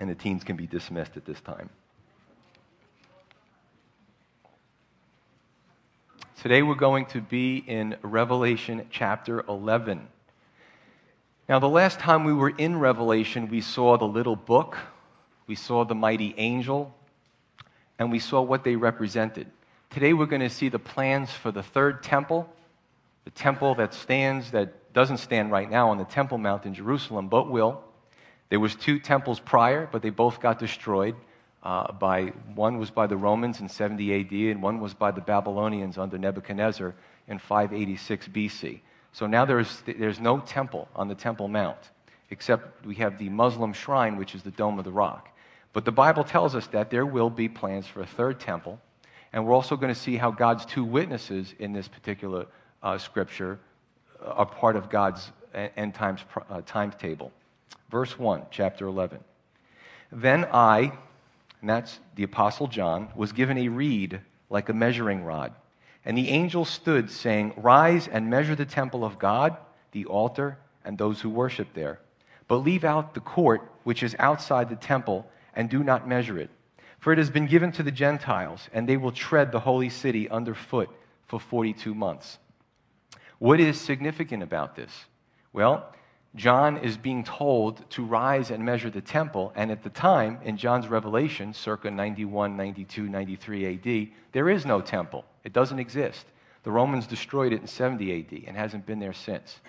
And the teens can be dismissed at this time. Today we're going to be in Revelation chapter 11. Now, the last time we were in Revelation, we saw the little book, we saw the mighty angel, and we saw what they represented. Today we're going to see the plans for the third temple, the temple that stands, that doesn't stand right now on the Temple Mount in Jerusalem, but will. There was two temples prior, but they both got destroyed. Uh, by one was by the Romans in 70 AD, and one was by the Babylonians under Nebuchadnezzar in 586 BC. So now there's, there's no temple on the Temple Mount, except we have the Muslim shrine, which is the Dome of the Rock. But the Bible tells us that there will be plans for a third temple, and we're also going to see how God's two witnesses in this particular uh, scripture are part of God's end times uh, timetable. Verse 1, chapter 11. Then I, and that's the Apostle John, was given a reed like a measuring rod. And the angel stood, saying, Rise and measure the temple of God, the altar, and those who worship there. But leave out the court which is outside the temple, and do not measure it. For it has been given to the Gentiles, and they will tread the holy city underfoot for 42 months. What is significant about this? Well, John is being told to rise and measure the temple, and at the time, in John's revelation, circa 91, 92, 93 AD, there is no temple. It doesn't exist. The Romans destroyed it in 70 AD and hasn't been there since.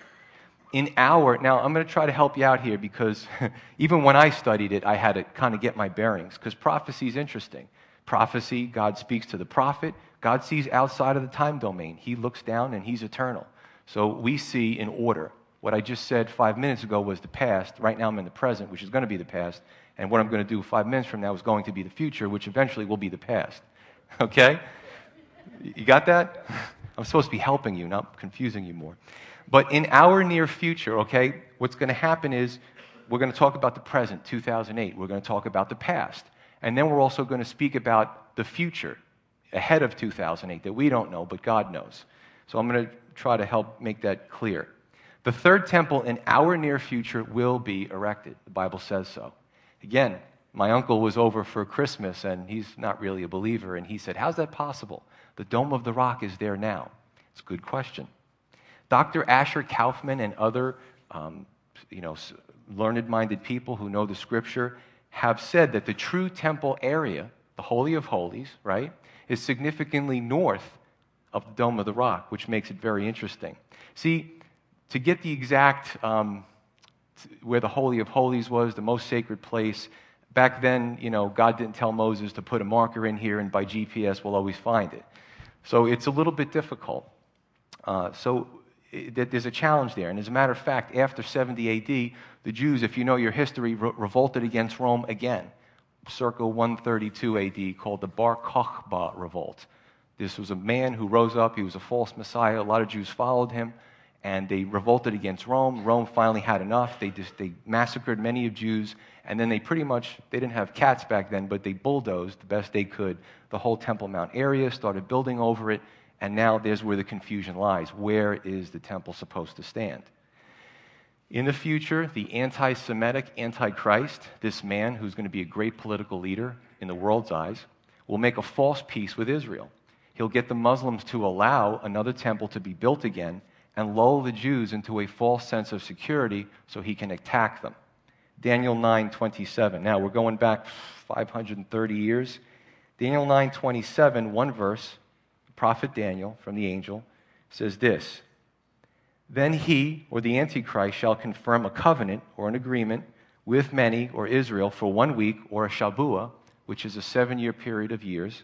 In our, now I'm going to try to help you out here because even when I studied it, I had to kind of get my bearings because prophecy is interesting. Prophecy, God speaks to the prophet, God sees outside of the time domain. He looks down and he's eternal. So we see in order. What I just said five minutes ago was the past. Right now I'm in the present, which is going to be the past. And what I'm going to do five minutes from now is going to be the future, which eventually will be the past. Okay? You got that? I'm supposed to be helping you, not confusing you more. But in our near future, okay, what's going to happen is we're going to talk about the present, 2008. We're going to talk about the past. And then we're also going to speak about the future, ahead of 2008, that we don't know, but God knows. So I'm going to try to help make that clear. The third temple in our near future will be erected. The Bible says so. Again, my uncle was over for Christmas and he's not really a believer, and he said, How's that possible? The Dome of the Rock is there now. It's a good question. Dr. Asher Kaufman and other um, you know, learned minded people who know the scripture have said that the true temple area, the Holy of Holies, right, is significantly north of the Dome of the Rock, which makes it very interesting. See, to get the exact um, where the Holy of Holies was, the most sacred place, back then, you know, God didn't tell Moses to put a marker in here and by GPS we'll always find it. So it's a little bit difficult. Uh, so it, there's a challenge there. And as a matter of fact, after 70 AD, the Jews, if you know your history, re- revolted against Rome again, circa 132 AD, called the Bar Kokhba revolt. This was a man who rose up. He was a false Messiah. A lot of Jews followed him and they revolted against Rome. Rome finally had enough. They, just, they massacred many of Jews, and then they pretty much, they didn't have cats back then, but they bulldozed the best they could the whole Temple Mount area, started building over it, and now there's where the confusion lies. Where is the temple supposed to stand? In the future, the anti Semitic Antichrist, this man who's going to be a great political leader in the world's eyes, will make a false peace with Israel. He'll get the Muslims to allow another temple to be built again and lull the Jews into a false sense of security so he can attack them. Daniel 9:27. Now we're going back 530 years. Daniel 9:27, one verse, prophet Daniel from the angel says this: Then he or the antichrist shall confirm a covenant or an agreement with many or Israel for one week or a shabua, which is a 7-year period of years.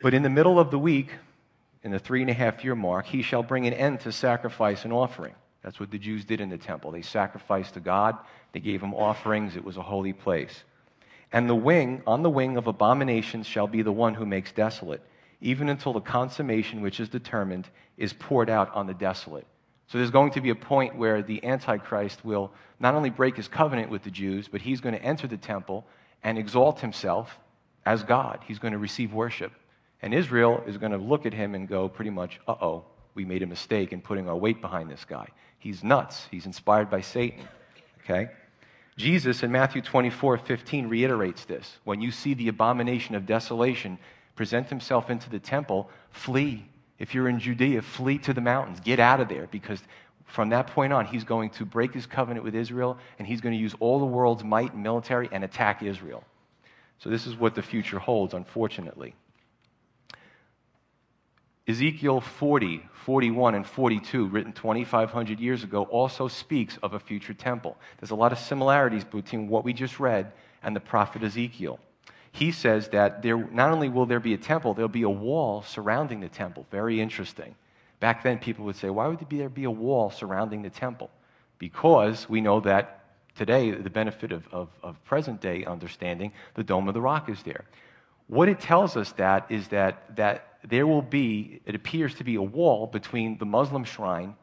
But in the middle of the week, in the three and a half year mark, he shall bring an end to sacrifice and offering. That's what the Jews did in the temple. They sacrificed to God, they gave him offerings, it was a holy place. And the wing, on the wing of abominations, shall be the one who makes desolate, even until the consummation which is determined is poured out on the desolate. So there's going to be a point where the Antichrist will not only break his covenant with the Jews, but he's going to enter the temple and exalt himself as God. He's going to receive worship. And Israel is going to look at him and go, pretty much, uh oh, we made a mistake in putting our weight behind this guy. He's nuts. He's inspired by Satan. Okay? Jesus in Matthew 24 15 reiterates this. When you see the abomination of desolation present himself into the temple, flee. If you're in Judea, flee to the mountains. Get out of there because from that point on, he's going to break his covenant with Israel and he's going to use all the world's might and military and attack Israel. So, this is what the future holds, unfortunately. Ezekiel 40, 41, and 42, written 2,500 years ago, also speaks of a future temple. There's a lot of similarities between what we just read and the prophet Ezekiel. He says that there, not only will there be a temple, there'll be a wall surrounding the temple. Very interesting. Back then, people would say, why would there be a wall surrounding the temple? Because we know that today, the benefit of, of, of present day understanding, the Dome of the Rock is there. What it tells us that is that, that there will be, it appears to be a wall between the Muslim shrine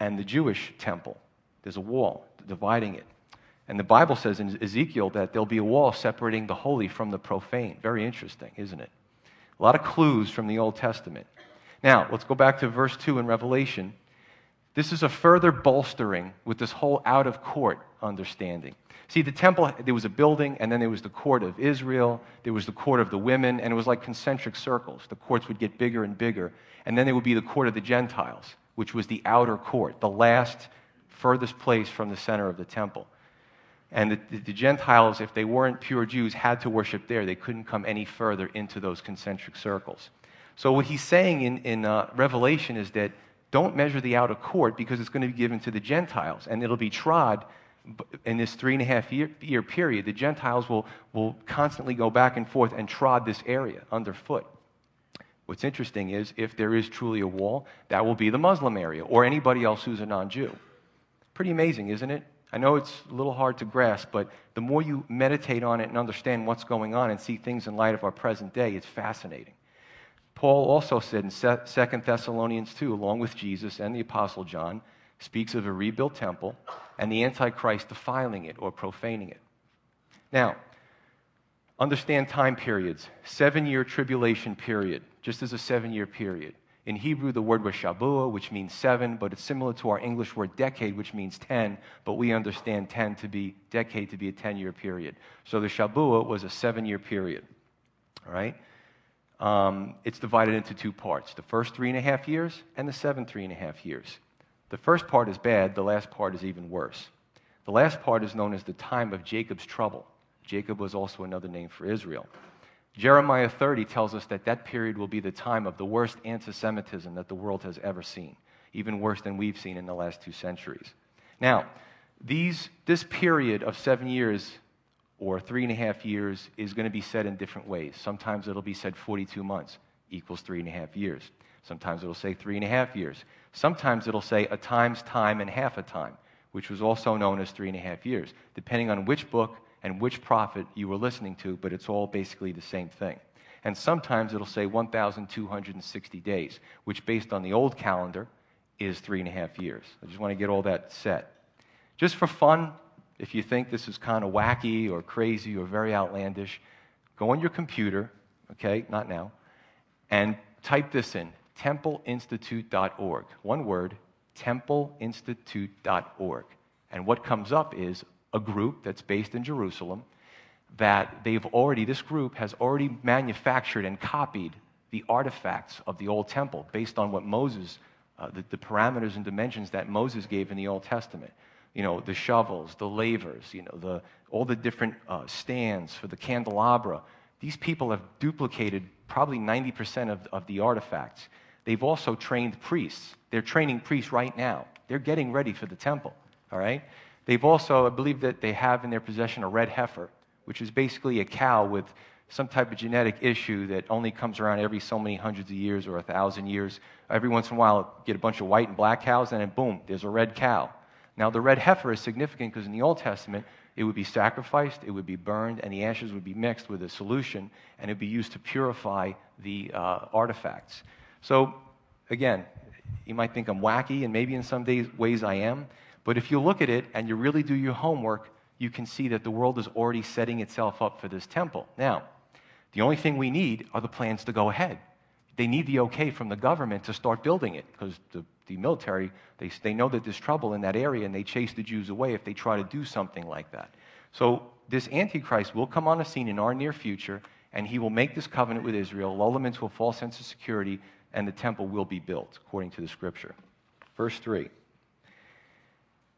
and the Jewish temple. There's a wall dividing it. And the Bible says in Ezekiel that there'll be a wall separating the holy from the profane. Very interesting, isn't it? A lot of clues from the Old Testament. Now, let's go back to verse 2 in Revelation. This is a further bolstering with this whole out of court understanding. See, the temple, there was a building, and then there was the court of Israel, there was the court of the women, and it was like concentric circles. The courts would get bigger and bigger. And then there would be the court of the Gentiles, which was the outer court, the last, furthest place from the center of the temple. And the, the, Gentiles, if they weren't pure Jews, had to worship there. They couldn't come any further into those concentric circles. So, what he's saying in, in uh, Revelation is that don't measure the outer court because it's going to be given to the Gentiles, and it'll be trod in this three and a half year, year period, the Gentiles will, will constantly go back and forth and trod this area underfoot. What's interesting is if there is truly a wall, that will be the Muslim area or anybody else who's a non Jew. Pretty amazing, isn't it? I know it's a little hard to grasp, but the more you meditate on it and understand what's going on and see things in light of our present day, it's fascinating. Paul also said in 2 Thessalonians 2, along with Jesus and the Apostle John, speaks of a rebuilt temple and the Antichrist defiling it or profaning it. Now, understand time periods. Seven year tribulation period, just as a seven year period. In Hebrew, the word was Shabuah, which means seven, but it's similar to our English word decade, which means ten, but we understand ten to be, decade to be a 10 year period. So the Shabuah was a seven year period. All right? Um, it's divided into two parts the first three and a half years and the seven three and a half years. The first part is bad, the last part is even worse. The last part is known as the time of Jacob's trouble. Jacob was also another name for Israel. Jeremiah 30 tells us that that period will be the time of the worst anti Semitism that the world has ever seen, even worse than we've seen in the last two centuries. Now, these, this period of seven years or three and a half years is going to be said in different ways. Sometimes it'll be said 42 months equals three and a half years. Sometimes it'll say three and a half years. Sometimes it'll say a time's time and half a time, which was also known as three and a half years, depending on which book and which prophet you were listening to, but it's all basically the same thing. And sometimes it'll say 1,260 days, which, based on the old calendar, is three and a half years. I just want to get all that set. Just for fun, if you think this is kind of wacky or crazy or very outlandish, go on your computer, okay, not now, and type this in templeinstitute.org. One word, templeinstitute.org. And what comes up is a group that's based in Jerusalem that they've already, this group has already manufactured and copied the artifacts of the Old Temple based on what Moses, uh, the, the, parameters and dimensions that Moses gave in the Old Testament. You know, the shovels, the lavers, you know, the, all the different uh, stands for the candelabra. These people have duplicated probably 90% of, of the artifacts. They've also trained priests. They're training priests right now. They're getting ready for the temple, all right? They've also, I believe that they have in their possession a red heifer, which is basically a cow with some type of genetic issue that only comes around every so many hundreds of years or a thousand years. Every once in a while, get a bunch of white and black cows, and then boom, there's a red cow. Now, the red heifer is significant because in the Old Testament, it would be sacrificed, it would be burned, and the ashes would be mixed with a solution, and it would be used to purify the uh, artifacts. So, again, you might think I'm wacky, and maybe in some days, ways I am. But if you look at it and you really do your homework, you can see that the world is already setting itself up for this temple. Now, the only thing we need are the plans to go ahead. They need the okay from the government to start building it because the, the military, they, they know that there's trouble in that area and they chase the Jews away if they try to do something like that. So this Antichrist will come on the scene in our near future, and he will make this covenant with Israel, lull them into a false sense of security, and the temple will be built, according to the scripture. Verse 3.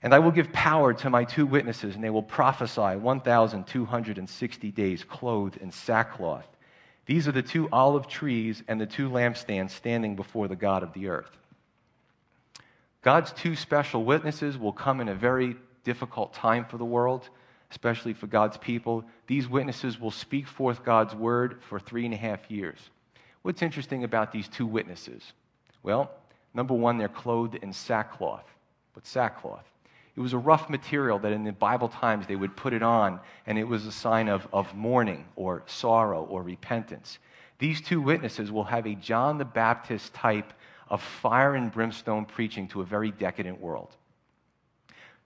And I will give power to my two witnesses, and they will prophesy 1,260 days, clothed in sackcloth. These are the two olive trees and the two lampstands standing before the God of the earth. God's two special witnesses will come in a very difficult time for the world, especially for God's people. These witnesses will speak forth God's word for three and a half years. What's interesting about these two witnesses? Well, number one, they're clothed in sackcloth. But sackcloth? It was a rough material that in the Bible times they would put it on, and it was a sign of, of mourning or sorrow or repentance. These two witnesses will have a John the Baptist type of fire and brimstone preaching to a very decadent world.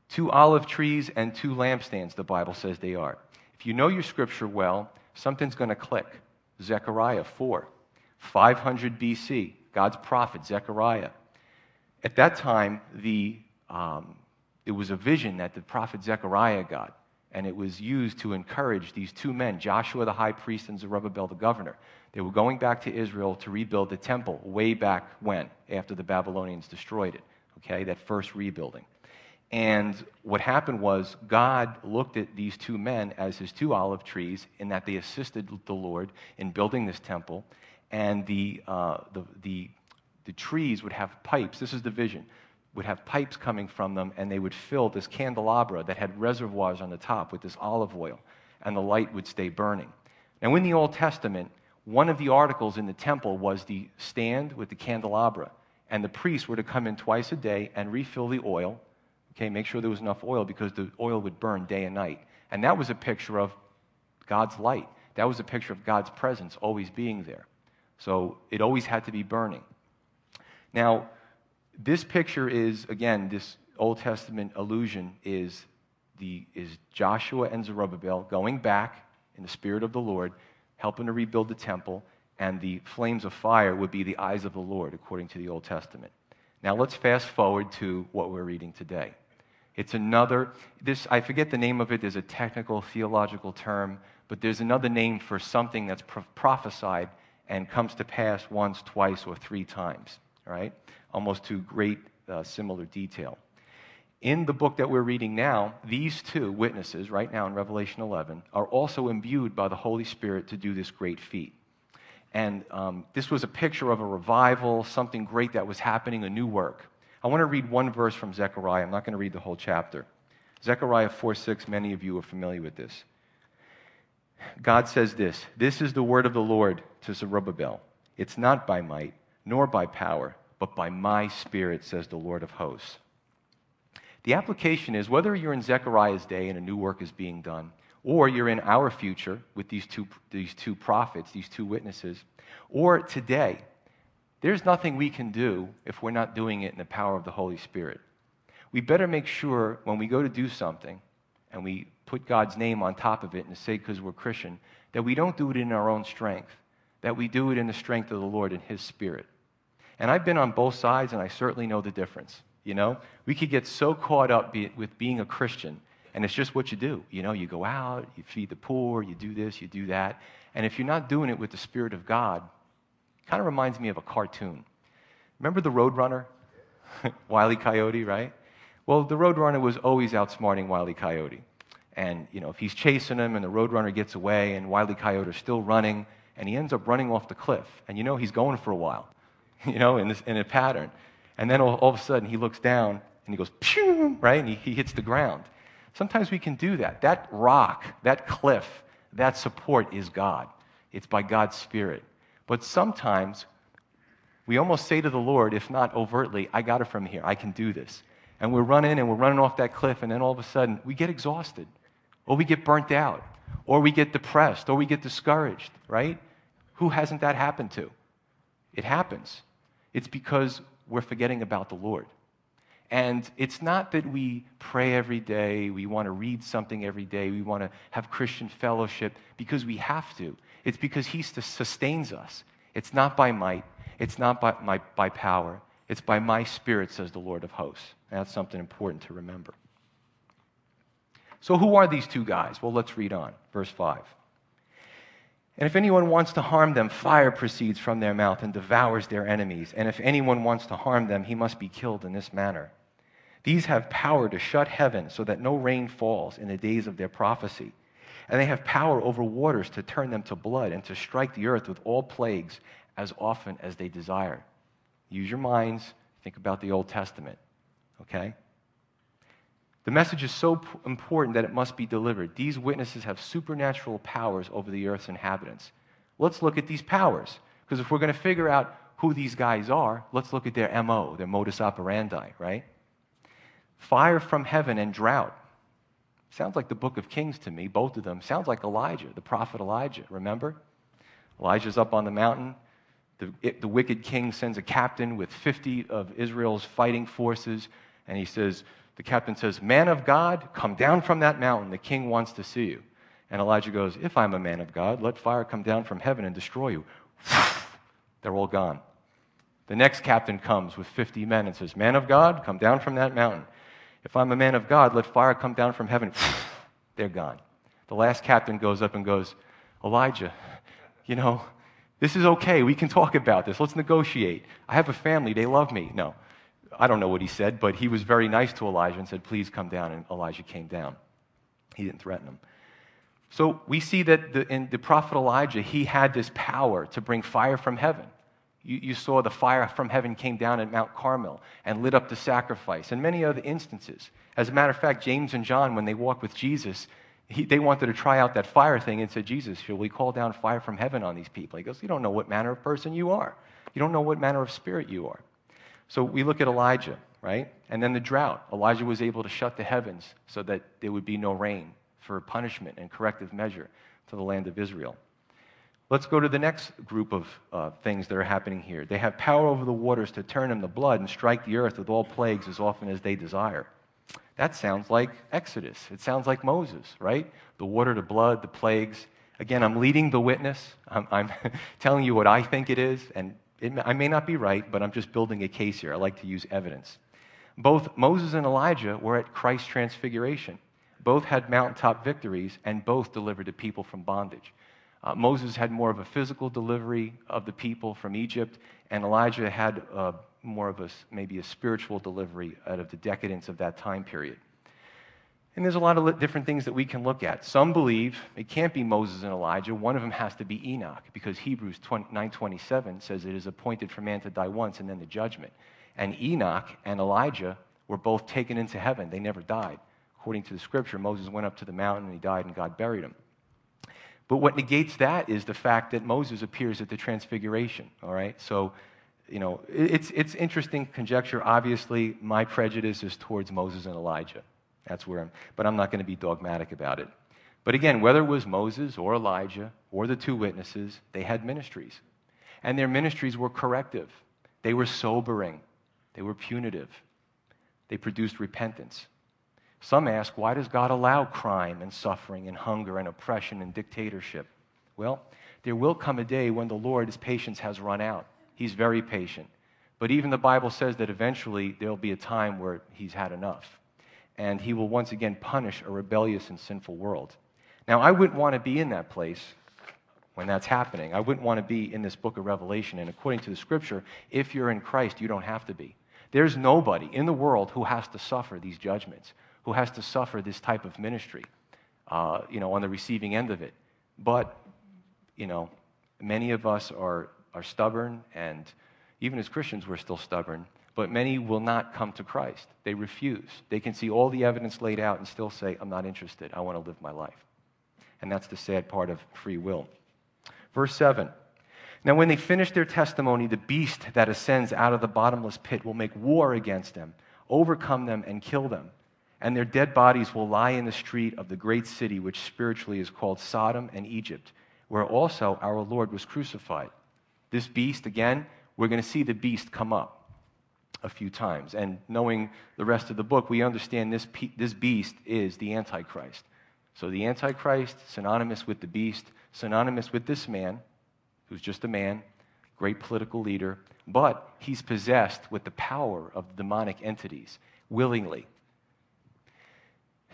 Two olive trees and two lampstands, the Bible says they are. If you know your scripture well, something's going to click. Zechariah 4, 500 BC, God's prophet, Zechariah. At that time, the um, it was a vision that the prophet Zechariah got, and it was used to encourage these two men, Joshua the high priest and Zerubbabel the governor. They were going back to Israel to rebuild the temple way back when, after the Babylonians destroyed it, okay, that first rebuilding. And what happened was God looked at these two men as his two olive trees in that they assisted the Lord in building this temple. And the, uh, the, the, the trees would have pipes. This is the vision would have pipes coming from them, and they would fill this candelabra that had reservoirs on the top with this olive oil, and the light would stay burning. Now, in the Old Testament, one of the articles in the temple was the stand with the candelabra, and the priests were to come in twice a day and refill the oil. Okay, make sure there was enough oil because the oil would burn day and night. And that was a picture of God's light. That was a picture of God's presence always being there. So it always had to be burning. Now, this picture is, again, this Old Testament allusion is, the, is Joshua and Zerubbabel going back in the Spirit of the Lord, helping to rebuild the temple, and the flames of fire would be the eyes of the Lord, according to the Old Testament. Now let's fast forward to what we're reading today. It's another, this, I forget the name of it, there's a technical theological term, but there's another name for something that's pro- prophesied and comes to pass once, twice, or three times, right? almost to great uh, similar detail. In the book that we're reading now, these two witnesses, right now in Revelation 11, are also imbued by the Holy Spirit to do this great feat. And um, this was a picture of a revival, something great that was happening, a new work. I want to read one verse from Zechariah. I'm not going to read the whole chapter. Zechariah 4 6, many of you are familiar with this. God says this This is the word of the Lord to Zerubbabel. It's not by might, nor by power, but by my Spirit, says the Lord of hosts. The application is whether you're in Zechariah's day and a new work is being done, or you're in our future with these two, these two prophets, these two witnesses, or today, there's nothing we can do if we're not doing it in the power of the Holy Spirit. We better make sure when we go to do something and we put God's name on top of it and say because we're Christian, that we don't do it in our own strength, that we do it in the strength of the Lord and His Spirit. And I've been on both sides, and I certainly know the difference. You know, we could get so caught up be, with being a Christian, and it's just what you do. You know, you go out, you feed the poor, you do this, you do that. And if you're not doing it with the Spirit of God, kind of reminds me of a cartoon. Remember the Roadrunner? Wiley Coyote, right? Well, the Roadrunner was always outsmarting Wiley Coyote. And, you know, if he's chasing him and the Roadrunner gets away and Wiley Coyote is still running and he ends up running off the cliff, and you know he's going for a while. you know, in, this, in a pattern. And then all, all, of a sudden he looks down and he goes, Pew! right? And he, he hits the ground. Sometimes we can do that. That rock, that cliff, that support is God. It's by God's Spirit. But sometimes we almost say to the Lord, if not overtly, I got it from here. I can do this. And we're running and we're running off that cliff, and then all of a sudden we get exhausted, or we get burnt out, or we get depressed, or we get discouraged, right? Who hasn't that happened to? It happens. It's because we're forgetting about the Lord. And it's not that we pray every day, we want to read something every day, we want to have Christian fellowship because we have to. It's because He sustains us. It's not by might, it's not by, my, by power, it's by my spirit, says the Lord of hosts. And that's something important to remember. So, who are these two guys? Well, let's read on. Verse 5. And if anyone wants to harm them, fire proceeds from their mouth and devours their enemies. And if anyone wants to harm them, he must be killed in this manner. These have power to shut heaven so that no rain falls in the days of their prophecy. And they have power over waters to turn them to blood and to strike the earth with all plagues as often as they desire. Use your minds, think about the Old Testament, okay? The message is so important that it must be delivered. These witnesses have supernatural powers over the earth's inhabitants. Let's look at these powers, because if we're going to figure out who these guys are, let's look at their MO, their modus operandi, right? Fire from heaven and drought. Sounds like the book of Kings to me, both of them. Sounds like Elijah, the prophet Elijah, remember? Elijah's up on the mountain. The, it, the wicked king sends a captain with 50 of Israel's fighting forces, and he says, the captain says, Man of God, come down from that mountain. The king wants to see you. And Elijah goes, If I'm a man of God, let fire come down from heaven and destroy you. They're all gone. The next captain comes with 50 men and says, Man of God, come down from that mountain. If I'm a man of God, let fire come down from heaven. They're gone. The last captain goes up and goes, Elijah, you know, this is okay. We can talk about this. Let's negotiate. I have a family. They love me. No. I don't know what he said, but he was very nice to Elijah and said, Please come down. And Elijah came down. He didn't threaten him. So we see that the, in the prophet Elijah, he had this power to bring fire from heaven. You, you, saw the fire from heaven came down at Mount Carmel and lit up the sacrifice, and many other instances. As a matter of fact, James and John, when they walked with Jesus, he, they wanted to try out that fire thing and said, Jesus, shall we call down fire from heaven on these people? He goes, You don't know what manner of person you are. You don't know what manner of spirit you are. So we look at Elijah, right? And then the drought. Elijah was able to shut the heavens so that there would be no rain for punishment and corrective measure to the land of Israel. Let's go to the next group of uh, things that are happening here. They have power over the waters to turn them to blood and strike the earth with all plagues as often as they desire. That sounds like Exodus. It sounds like Moses, right? The water to blood, the plagues. Again, I'm leading the witness. I'm, I'm telling you what I think it is, and it, I may not be right, but I'm just building a case here. I like to use evidence. Both Moses and Elijah were at Christ's transfiguration. Both had mountaintop victories, and both delivered the people from bondage. Uh, Moses had more of a physical delivery of the people from Egypt, and Elijah had uh, more of a maybe a spiritual delivery out of the decadence of that time period. And there's a lot of different things that we can look at. Some believe it can't be Moses and Elijah. One of them has to be Enoch because Hebrews 9:27 says it is appointed for man to die once and then the judgment. And Enoch and Elijah were both taken into heaven. They never died. According to the scripture, Moses went up to the mountain and he died and God buried him. But what negates that is the fact that Moses appears at the transfiguration, all right? So, you know, it's, it's interesting conjecture. Obviously, my prejudice is towards Moses and Elijah. That's where I'm, but I'm not going to be dogmatic about it. But again, whether it was Moses or Elijah or the two witnesses, they had ministries. And their ministries were corrective, they were sobering, they were punitive, they produced repentance. Some ask, why does God allow crime and suffering and hunger and oppression and dictatorship? Well, there will come a day when the Lord's patience has run out. He's very patient. But even the Bible says that eventually there'll be a time where he's had enough and he will once again punish a rebellious and sinful world. Now, I wouldn't want to be in that place when that's happening. I wouldn't want to be in this book of Revelation. And according to the scripture, if you're in Christ, you don't have to be. There's nobody in the world who has to suffer these judgments, who has to suffer this type of ministry, uh, you know, on the receiving end of it. But, you know, many of us are, are stubborn, and even as Christians, we're still stubborn but many will not come to Christ. They refuse. They can see all the evidence laid out and still say, I'm not interested. I want to live my life. And that's the sad part of free will. Verse 7 Now, when they finish their testimony, the beast that ascends out of the bottomless pit will make war against them, overcome them, and kill them. And their dead bodies will lie in the street of the great city, which spiritually is called Sodom and Egypt, where also our Lord was crucified. This beast, again, we're going to see the beast come up a few times. And knowing the rest of the book, we understand this, this beast is the Antichrist. So the Antichrist, synonymous with the beast, synonymous with this man, who's just a man, great political leader, but he's possessed with the power of demonic entities willingly.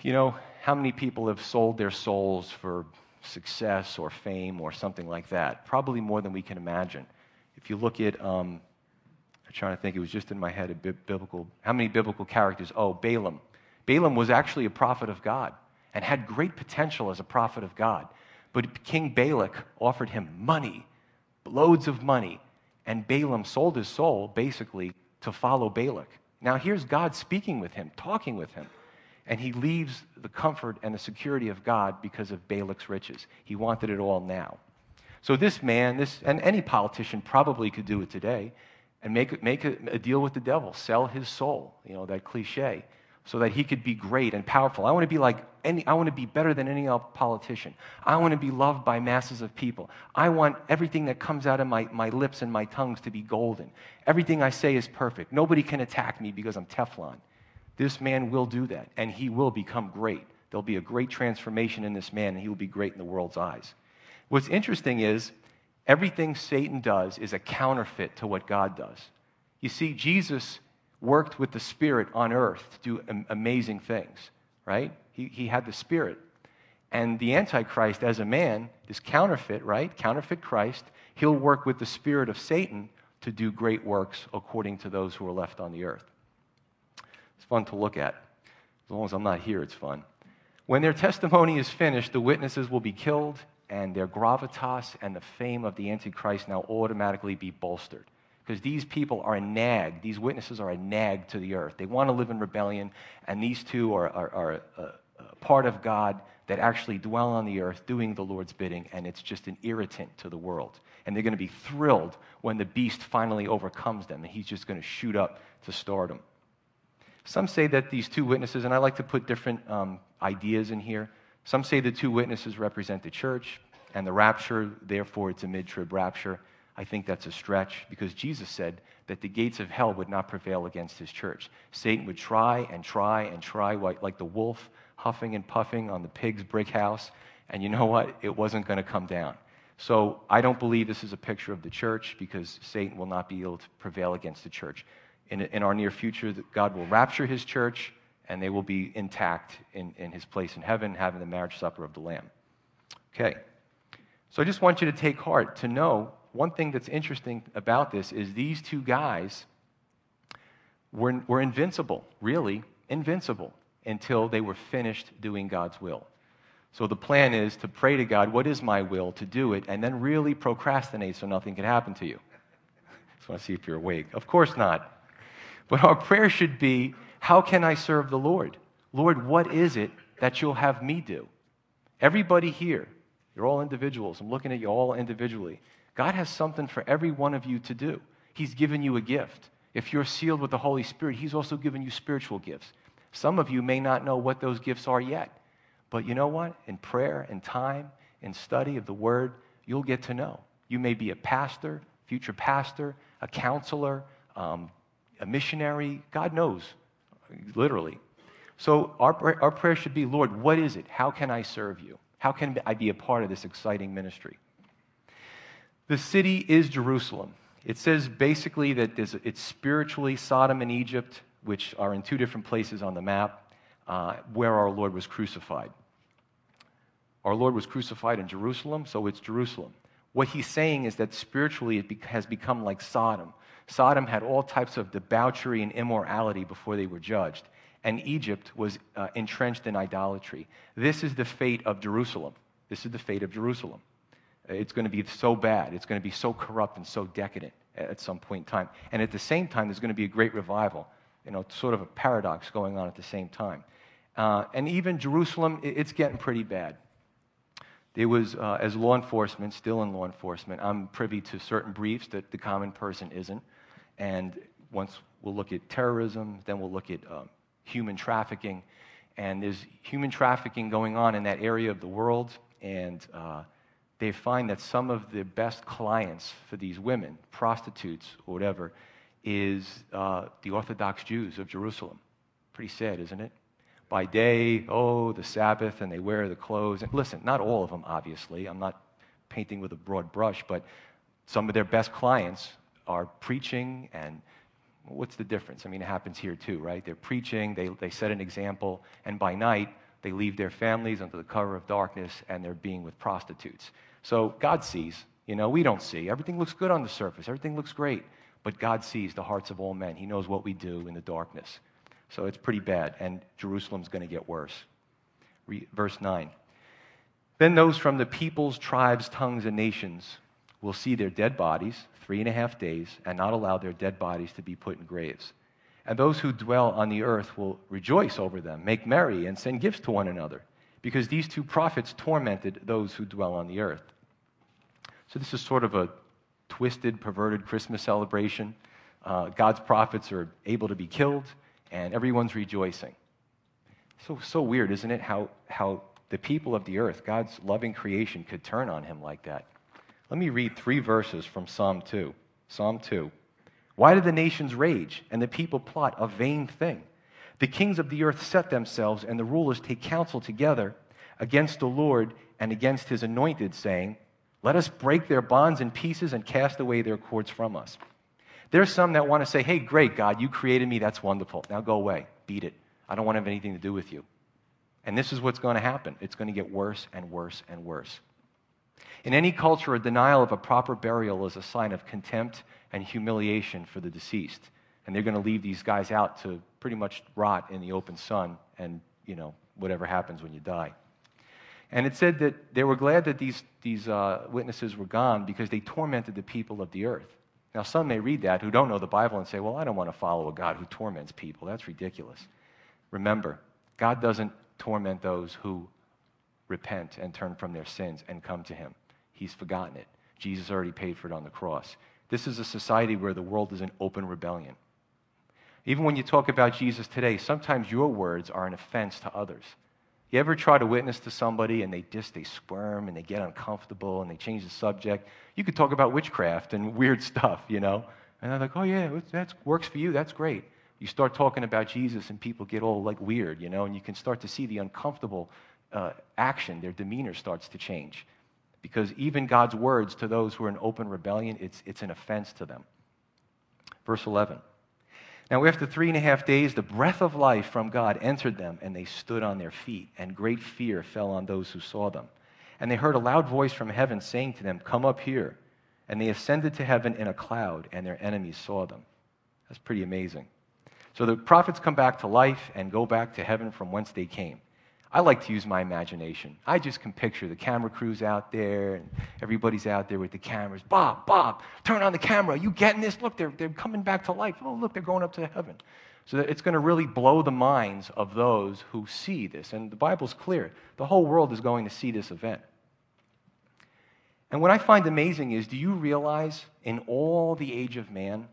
You know, how many people have sold their souls for success or fame or something like that? Probably more than we can imagine. If you look at, um, trying to think, it was just in my head, a biblical, how many biblical characters? Oh, Balaam. Balaam was actually a prophet of God and had great potential as a prophet of God. But King Balak offered him money, loads of money, and Balaam sold his soul basically to follow Balak. Now, here's God speaking with him, talking with him, and he leaves the comfort and the security of God because of Balak's riches. He wanted it all now. So, this man, this, and any politician probably could do it today and make, make a, a deal with the devil, sell his soul, you know, that cliche so that he could be great and powerful. I want to be like any, I want to be better than any politician. I want to be loved by masses of people. I want everything that comes out of my, my lips and my tongues to be golden. Everything I say is perfect. Nobody can attack me because I'm Teflon. This man will do that, and he will become great. There'll be a great transformation in this man, and he will be great in the world's eyes. What's interesting is everything Satan does is a counterfeit to what God does. You see, Jesus worked with the Spirit on earth to do amazing things, right? He, he had the Spirit. And the Antichrist, as a man, is counterfeit, right? Counterfeit Christ. He'll work with the Spirit of Satan to do great works according to those who are left on the earth. It's fun to look at. As long as I'm not here, it's fun. When their testimony is finished, the witnesses will be killed, and their gravitas and the fame of the Antichrist now automatically be bolstered because these people are a nag. These witnesses are a nag to the earth. They want to live in rebellion, and these two are, are, are a, a part of God that actually dwell on the earth doing the Lord's bidding, and it's just an irritant to the world. And they're going to be thrilled when the beast finally overcomes them, and he's just going to shoot up to stardom. Some say that these two witnesses, and I like to put different um, ideas in here. Some say the two witnesses represent the church and the rapture, therefore, it's a mid trib rapture. I think that's a stretch because Jesus said that the gates of hell would not prevail against his church. Satan would try and try and try, like, the wolf huffing and puffing on the pig's brick house. And you know what? It wasn't going to come down. So I don't believe this is a picture of the church because Satan will not be able to prevail against the church. In, in our near future, God will rapture his church and they will be intact in, in his place in heaven, having the marriage supper of the Lamb. Okay. So I just want you to take heart to know one thing that's interesting about this is these two guys were, were invincible, really invincible, until they were finished doing God's will. So the plan is to pray to God, what is my will, to do it, and then really procrastinate so nothing can happen to you. Just want to see if you're awake. Of course not. But our prayer should be, how can I serve the Lord? Lord, what is it that you'll have me do? Everybody here, you're all individuals. I'm looking at you all individually. God has something for every one of you to do. He's given you a gift. If you're sealed with the Holy Spirit, He's also given you spiritual gifts. Some of you may not know what those gifts are yet, but you know what? In prayer and time, and study of the Word, you'll get to know. You may be a pastor, future pastor, a counselor, um, a missionary. God knows, literally. So our, our prayer should be Lord, what is it? How can I serve you? How can I be a part of this exciting ministry? The city is Jerusalem. It says basically that it's spiritually Sodom and Egypt, which are in two different places on the map, uh, where our Lord was crucified. Our Lord was crucified in Jerusalem, so it's Jerusalem. What he's saying is that spiritually it has become like Sodom. Sodom had all types of debauchery and immorality before they were judged, and Egypt was uh, entrenched in idolatry. This is the fate of Jerusalem. This is the fate of Jerusalem. It's going to be so bad. It's going to be so corrupt and so decadent at some point in time. And at the same time, there's going to be a great revival. You know, sort of a paradox going on at the same time. Uh, and even Jerusalem, it's getting pretty bad. There was, uh, as law enforcement, still in law enforcement, I'm privy to certain briefs that the common person isn't. And once we'll look at terrorism, then we'll look at um, human trafficking. And there's human trafficking going on in that area of the world. And uh, they find that some of the best clients for these women, prostitutes or whatever, is uh, the Orthodox Jews of Jerusalem. Pretty sad, isn't it? By day, oh, the Sabbath, and they wear the clothes. And listen, not all of them, obviously. I'm not painting with a broad brush, but some of their best clients are preaching and what's the difference? I mean, it happens here too, right? They're preaching, they, they set an example, and by night, they leave their families under the cover of darkness, and they're being with prostitutes. So God sees. You know, we don't see. Everything looks good on the surface, everything looks great. But God sees the hearts of all men. He knows what we do in the darkness. So it's pretty bad, and Jerusalem's going to get worse. Re- verse 9. Then those from the peoples, tribes, tongues, and nations will see their dead bodies three and a half days and not allow their dead bodies to be put in graves. And those who dwell on the earth will rejoice over them, make merry, and send gifts to one another, because these two prophets tormented those who dwell on the earth. So, this is sort of a twisted, perverted Christmas celebration. Uh, God's prophets are able to be killed, and everyone's rejoicing. So, so weird, isn't it? How, how the people of the earth, God's loving creation, could turn on him like that. Let me read three verses from Psalm 2. Psalm 2. Why do the nations rage and the people plot a vain thing? The kings of the earth set themselves, and the rulers take counsel together against the Lord and against his anointed, saying, Let us break their bonds in pieces and cast away their cords from us. There's some that want to say, Hey, great, God, you created me. That's wonderful. Now go away. Beat it. I don't want to have anything to do with you. And this is what's going to happen it's going to get worse and worse and worse. In any culture, a denial of a proper burial is a sign of contempt and humiliation for the deceased. And they're going to leave these guys out to pretty much rot in the open sun and, you know, whatever happens when you die. And it said that they were glad that these, these uh, witnesses were gone because they tormented the people of the earth. Now, some may read that who don't know the Bible and say, well, I don't want to follow a God who torments people. That's ridiculous. Remember, God doesn't torment those who repent and turn from their sins and come to Him. He's forgotten it. Jesus already paid for it on the cross. This is a society where the world is in open rebellion. Even when you talk about Jesus today, sometimes your words are an offense to others. You ever try to witness to somebody and they just they squirm and they get uncomfortable and they change the subject? You could talk about witchcraft and weird stuff, you know, and they're like, "Oh yeah, that works for you. That's great." You start talking about Jesus and people get all like weird, you know, and you can start to see the uncomfortable uh, action. Their demeanor starts to change because even God's words to those who are in open rebellion, it's, it's an offense to them. Verse 11. Now, after three and a half days, the breath of life from God entered them, and they stood on their feet, and great fear fell on those who saw them. And they heard a loud voice from heaven saying to them, Come up here. And they ascended to heaven in a cloud, and their enemies saw them. That's pretty amazing. So the prophets come back to life and go back to heaven from whence they came. I like to use my imagination. I just can picture the camera crews out there and everybody's out there with the cameras. Bob, Bob, turn on the camera. You getting this? Look, they're, they're coming back to life. Oh, look, they're going up to heaven. So it's going to really blow the minds of those who see this. And the Bible's clear. The whole world is going to see this event. And what I find amazing is do you realize in all the age of man,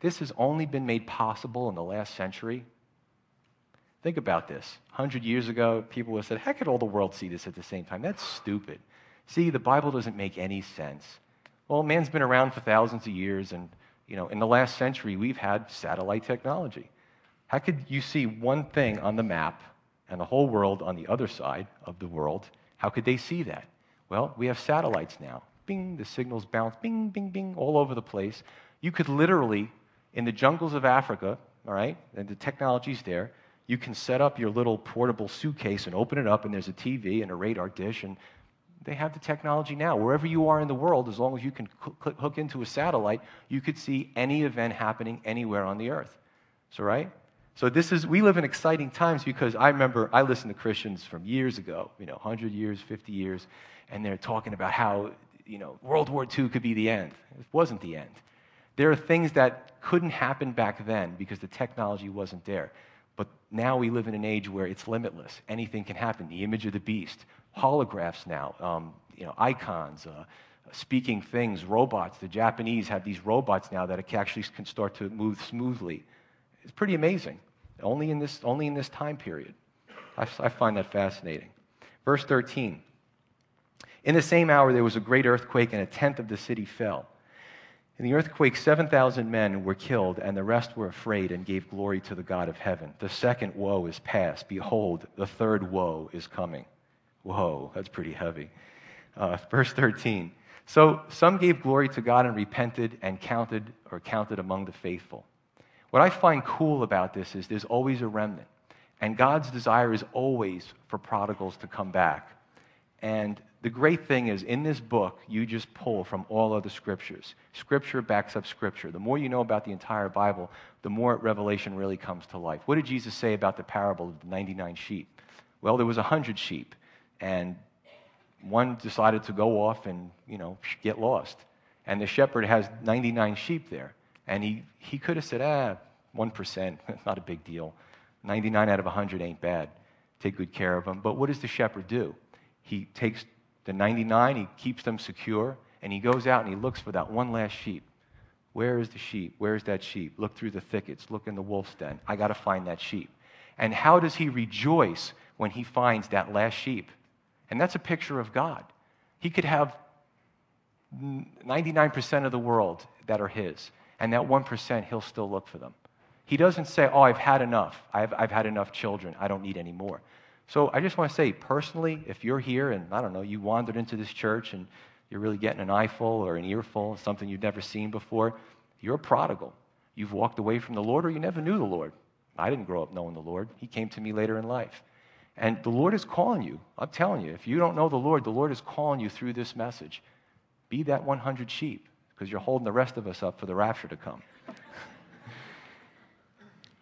this has only been made possible in the last century Think about this. 100 years ago, people would have said, How could all the world see this at the same time? That's stupid. See, the Bible doesn't make any sense. Well, man's been around for thousands of years, and you know, in the last century, we've had satellite technology. How could you see one thing on the map and the whole world on the other side of the world? How could they see that? Well, we have satellites now. Bing, the signals bounce, bing, bing, bing, all over the place. You could literally, in the jungles of Africa, all right, and the technology's there, you can set up your little portable suitcase and open it up, and there's a TV and a radar dish, and they have the technology now. Wherever you are in the world, as long as you can hook into a satellite, you could see any event happening anywhere on the earth. So, right? So this is we live in exciting times because I remember I listened to Christians from years ago, you know, 100 years, 50 years, and they're talking about how, you know, World War II could be the end. It wasn't the end. There are things that couldn't happen back then because the technology wasn't there. But now we live in an age where it's limitless. Anything can happen. The image of the beast, holographs now, um, you know, icons, uh, speaking things, robots. The Japanese have these robots now that actually can start to move smoothly. It's pretty amazing. Only in this, only in this time period. I, I find that fascinating. Verse 13. In the same hour, there was a great earthquake, and a tenth of the city fell. In the earthquake, 7,000 men were killed, and the rest were afraid and gave glory to the God of heaven. The second woe is past. Behold, the third woe is coming. Whoa, that's pretty heavy. Uh, verse 13. So some gave glory to God and repented and counted or counted among the faithful. What I find cool about this is there's always a remnant. And God's desire is always for prodigals to come back. And the great thing is, in this book, you just pull from all other scriptures. Scripture backs up scripture. The more you know about the entire Bible, the more revelation really comes to life. What did Jesus say about the parable of the 99 sheep? Well, there was 100 sheep, and one decided to go off and, you know, get lost. And the shepherd has 99 sheep there. And he, he could have said, ah, 1%, not a big deal. 99 out of 100 ain't bad. Take good care of them. But what does the shepherd do? He takes the 99, he keeps them secure, and he goes out and he looks for that one last sheep. Where is the sheep? Where's that sheep? Look through the thickets, look in the wolf's den. I got to find that sheep. And how does he rejoice when he finds that last sheep? And that's a picture of God. He could have 99% of the world that are his, and that 1%, he'll still look for them. He doesn't say, Oh, I've had enough. I've, I've had enough children. I don't need any more. So I just want to say, personally, if you're here and I don't know, you wandered into this church and you're really getting an eyeful or an earful, of something you've never seen before, you're a prodigal. You've walked away from the Lord or you never knew the Lord. I didn't grow up knowing the Lord. He came to me later in life. And the Lord is calling you. I'm telling you, if you don't know the Lord, the Lord is calling you through this message. Be that 100 sheep because you're holding the rest of us up for the rapture to come.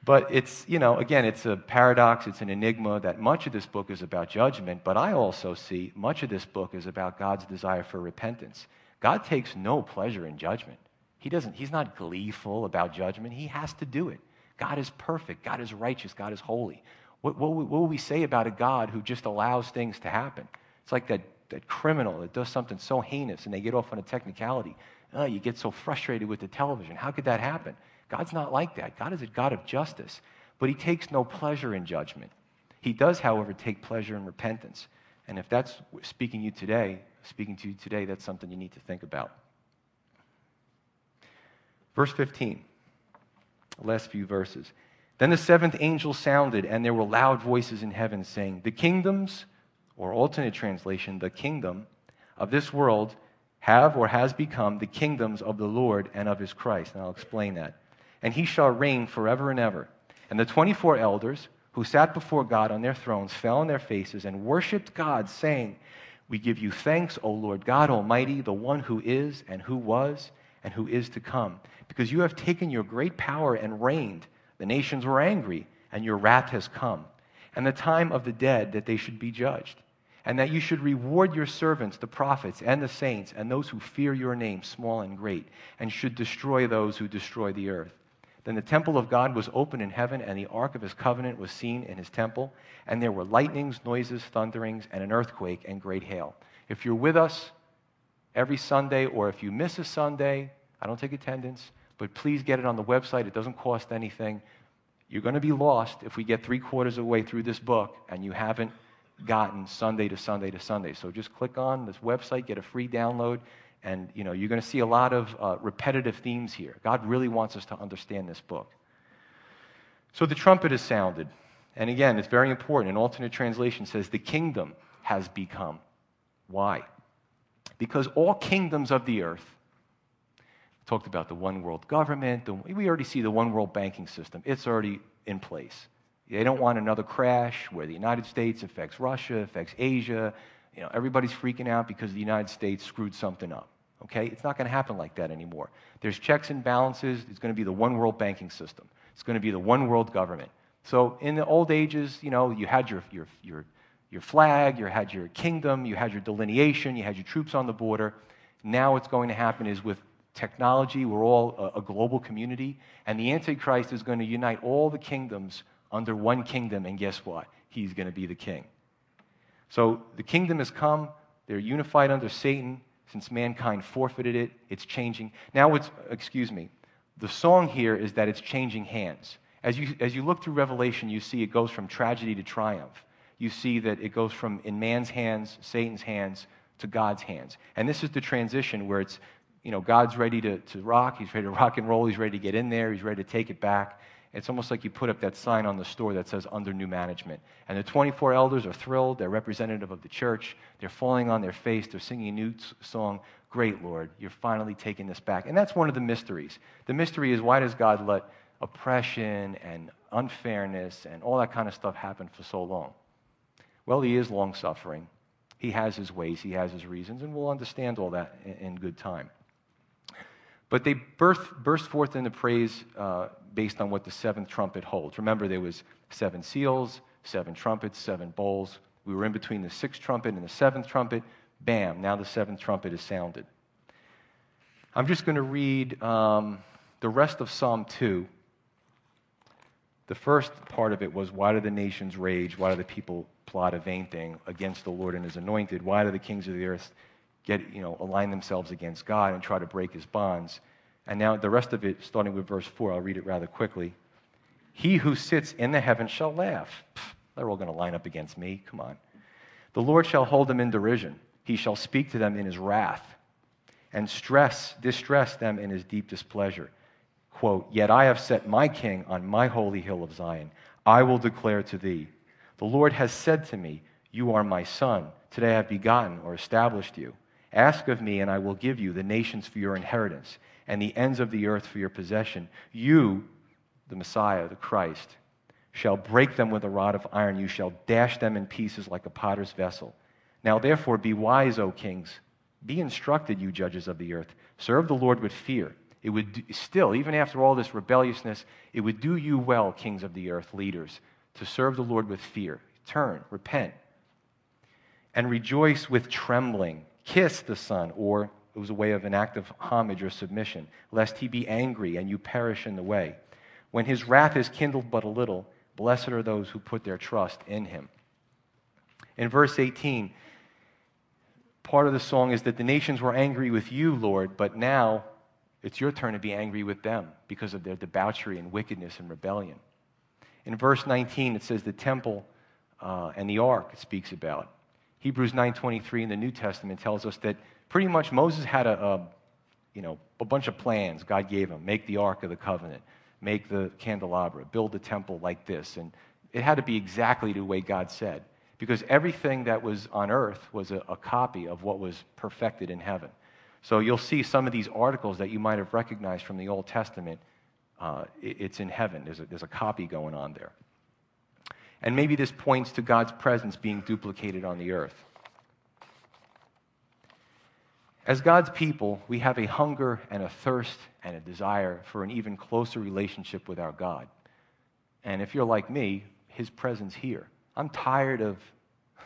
But it's, you know, again, it's a paradox, it's an enigma that much of this book is about judgment, but I also see much of this book is about God's desire for repentance. God takes no pleasure in judgment. He doesn't, he's not gleeful about judgment. He has to do it. God is perfect, God is righteous, God is holy. What, what, what will we say about a God who just allows things to happen? It's like that, that criminal that does something so heinous and they get off on a technicality. Oh, you get so frustrated with the television. How could that happen? God's not like that. God is a God of justice, but He takes no pleasure in judgment. He does, however, take pleasure in repentance. And if that's speaking you today, speaking to you today, that's something you need to think about. Verse 15, the last few verses. Then the seventh angel sounded, and there were loud voices in heaven saying, The kingdoms, or alternate translation, the kingdom of this world have or has become the kingdoms of the Lord and of his Christ. And I'll explain that and he shall reign forever and ever. And the 24 elders who sat before God on their thrones fell on their faces and worshiped God, saying, We give you thanks, O Lord God Almighty, the one who is and who was and who is to come, because you have taken your great power and reigned. The nations were angry, and your wrath has come, and the time of the dead that they should be judged, and that you should reward your servants, the prophets and the saints, and those who fear your name, small and great, and should destroy those who destroy the earth. Then the temple of God was opened in heaven, and the ark of his covenant was seen in his temple. And there were lightnings, noises, thunderings, and an earthquake, and great hail. If you're with us every Sunday, or if you miss a Sunday, I don't take attendance, but please get it on the website. It doesn't cost anything. You're going to be lost if we get three quarters of the way through this book and you haven't gotten Sunday to Sunday to Sunday. So just click on this website, get a free download. And you know, you're going to see a lot of uh, repetitive themes here. God really wants us to understand this book. So the trumpet is sounded. And again, it's very important. An alternate translation says, the kingdom has become. Why? Because all kingdoms of the earth, talked about the one world government, the, we already see the one world banking system. It's already in place. They don't want another crash where the United States affects Russia, affects Asia. You know, everybody's freaking out because the United States screwed something up. Okay? It's not going to happen like that anymore. There's checks and balances. It's going to be the one world banking system. It's going to be the one world government. So in the old ages, you know, you had your, your, your, your flag, you had your kingdom, you had your delineation, you had your troops on the border. Now what's going to happen is with technology, we're all a, a global community, and the Antichrist is going to unite all the kingdoms under one kingdom, and guess what? He's going to be the king. So the kingdom has come, they're unified under Satan, since mankind forfeited it, it's changing. Now it's, excuse me, the song here is that it's changing hands. As you, as you look through Revelation, you see it goes from tragedy to triumph. You see that it goes from in man's hands, Satan's hands, to God's hands. And this is the transition where it's, you know, God's ready to, to rock, he's ready to rock and roll, he's ready to get in there, he's ready to take it back. It's almost like you put up that sign on the store that says under new management. And the 24 elders are thrilled. They're representative of the church. They're falling on their face. They're singing a new song. Great, Lord, you're finally taking this back. And that's one of the mysteries. The mystery is why does God let oppression and unfairness and all that kind of stuff happen for so long? Well, he is long suffering. He has his ways, he has his reasons, and we'll understand all that in, in good time. But they burst, burst forth into praise uh, based on what the seventh trumpet holds. Remember, there was seven seals, seven trumpets, seven bowls. We were in between the sixth trumpet and the seventh trumpet. Bam, now the seventh trumpet is sounded. I'm just going to read um, the rest of Psalm 2. The first part of it was, Why do the nations rage? Why do the people plot a vain thing against the Lord and his anointed? Why do the kings of the earth get, you know, align themselves against God and try to break his bonds? And now the rest of it, starting with verse 4, I'll read it rather quickly. He who sits in the heavens shall laugh. Pfft, they're all going to line up against me. Come on. The Lord shall hold them in derision. He shall speak to them in his wrath and stress, distress them in his deep displeasure. Quote, Yet I have set my king on my holy hill of Zion. I will declare to thee, The Lord has said to me, You are my son. Today I have begotten or established you. Ask of me, and I will give you the nations for your inheritance and the ends of the earth for your possession. You, the Messiah, the Christ, shall break them with a rod of iron. You shall dash them in pieces like a potter's vessel. Now, therefore, be wise, O kings. Be instructed, you judges of the earth. Serve the Lord with fear. It would do, still, even after all this rebelliousness, it would do you well, kings of the earth, leaders, to serve the Lord with fear. Turn, repent, and rejoice with trembling. Kiss the Son, or it was a way of an act of homage or submission, lest he be angry and you perish in the way. When his wrath is kindled but a little, blessed are those who put their trust in him. In verse 18, part of the song is that the nations were angry with you, Lord, but now it's your turn to be angry with them because of their debauchery and wickedness and rebellion. In verse 19, it says the temple uh, and the ark it speaks about. Hebrews 9.23 in the New Testament tells us that pretty much Moses had a, a, you know, a bunch of plans God gave him. Make the Ark of the Covenant, make the candelabra, build the temple like this. And it had to be exactly the way God said. Because everything that was on earth was a, a copy of what was perfected in heaven. So you'll see some of these articles that you might have recognized from the Old Testament. Uh, it, it's in heaven. There's a, there's a copy going on there. And maybe this points to God's presence being duplicated on the earth. As God's people, we have a hunger and a thirst and a desire for an even closer relationship with our God. And if you're like me, his presence here. I'm tired of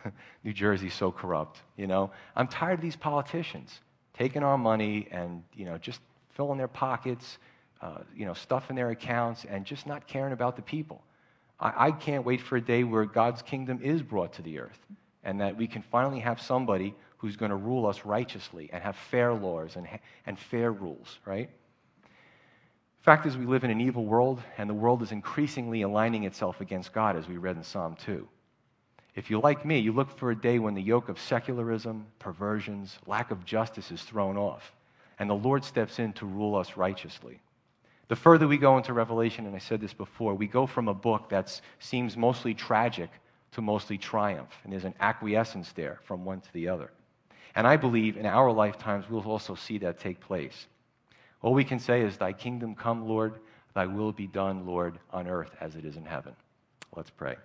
New Jersey so corrupt, you know? I'm tired of these politicians taking our money and, you know, just filling their pockets, uh, you know, stuffing their accounts and just not caring about the people. I, I can't wait for a day where God's kingdom is brought to the earth and that we can finally have somebody who's going to rule us righteously and have fair laws and, and fair rules, right? Fact is, we live in an evil world, and the world is increasingly aligning itself against God, as we read in Psalm 2. If you like me, you look for a day when the yoke of secularism, perversions, lack of justice is thrown off, and the Lord steps in to rule us righteously. The further we go into Revelation, and I said this before, we go from a book that seems mostly tragic to mostly triumph, and there's an acquiescence there from one to the other. And I believe in our lifetimes we'll also see that take place. All we can say is, Thy kingdom come, Lord, Thy will be done, Lord, on earth as it is in heaven. Let's pray.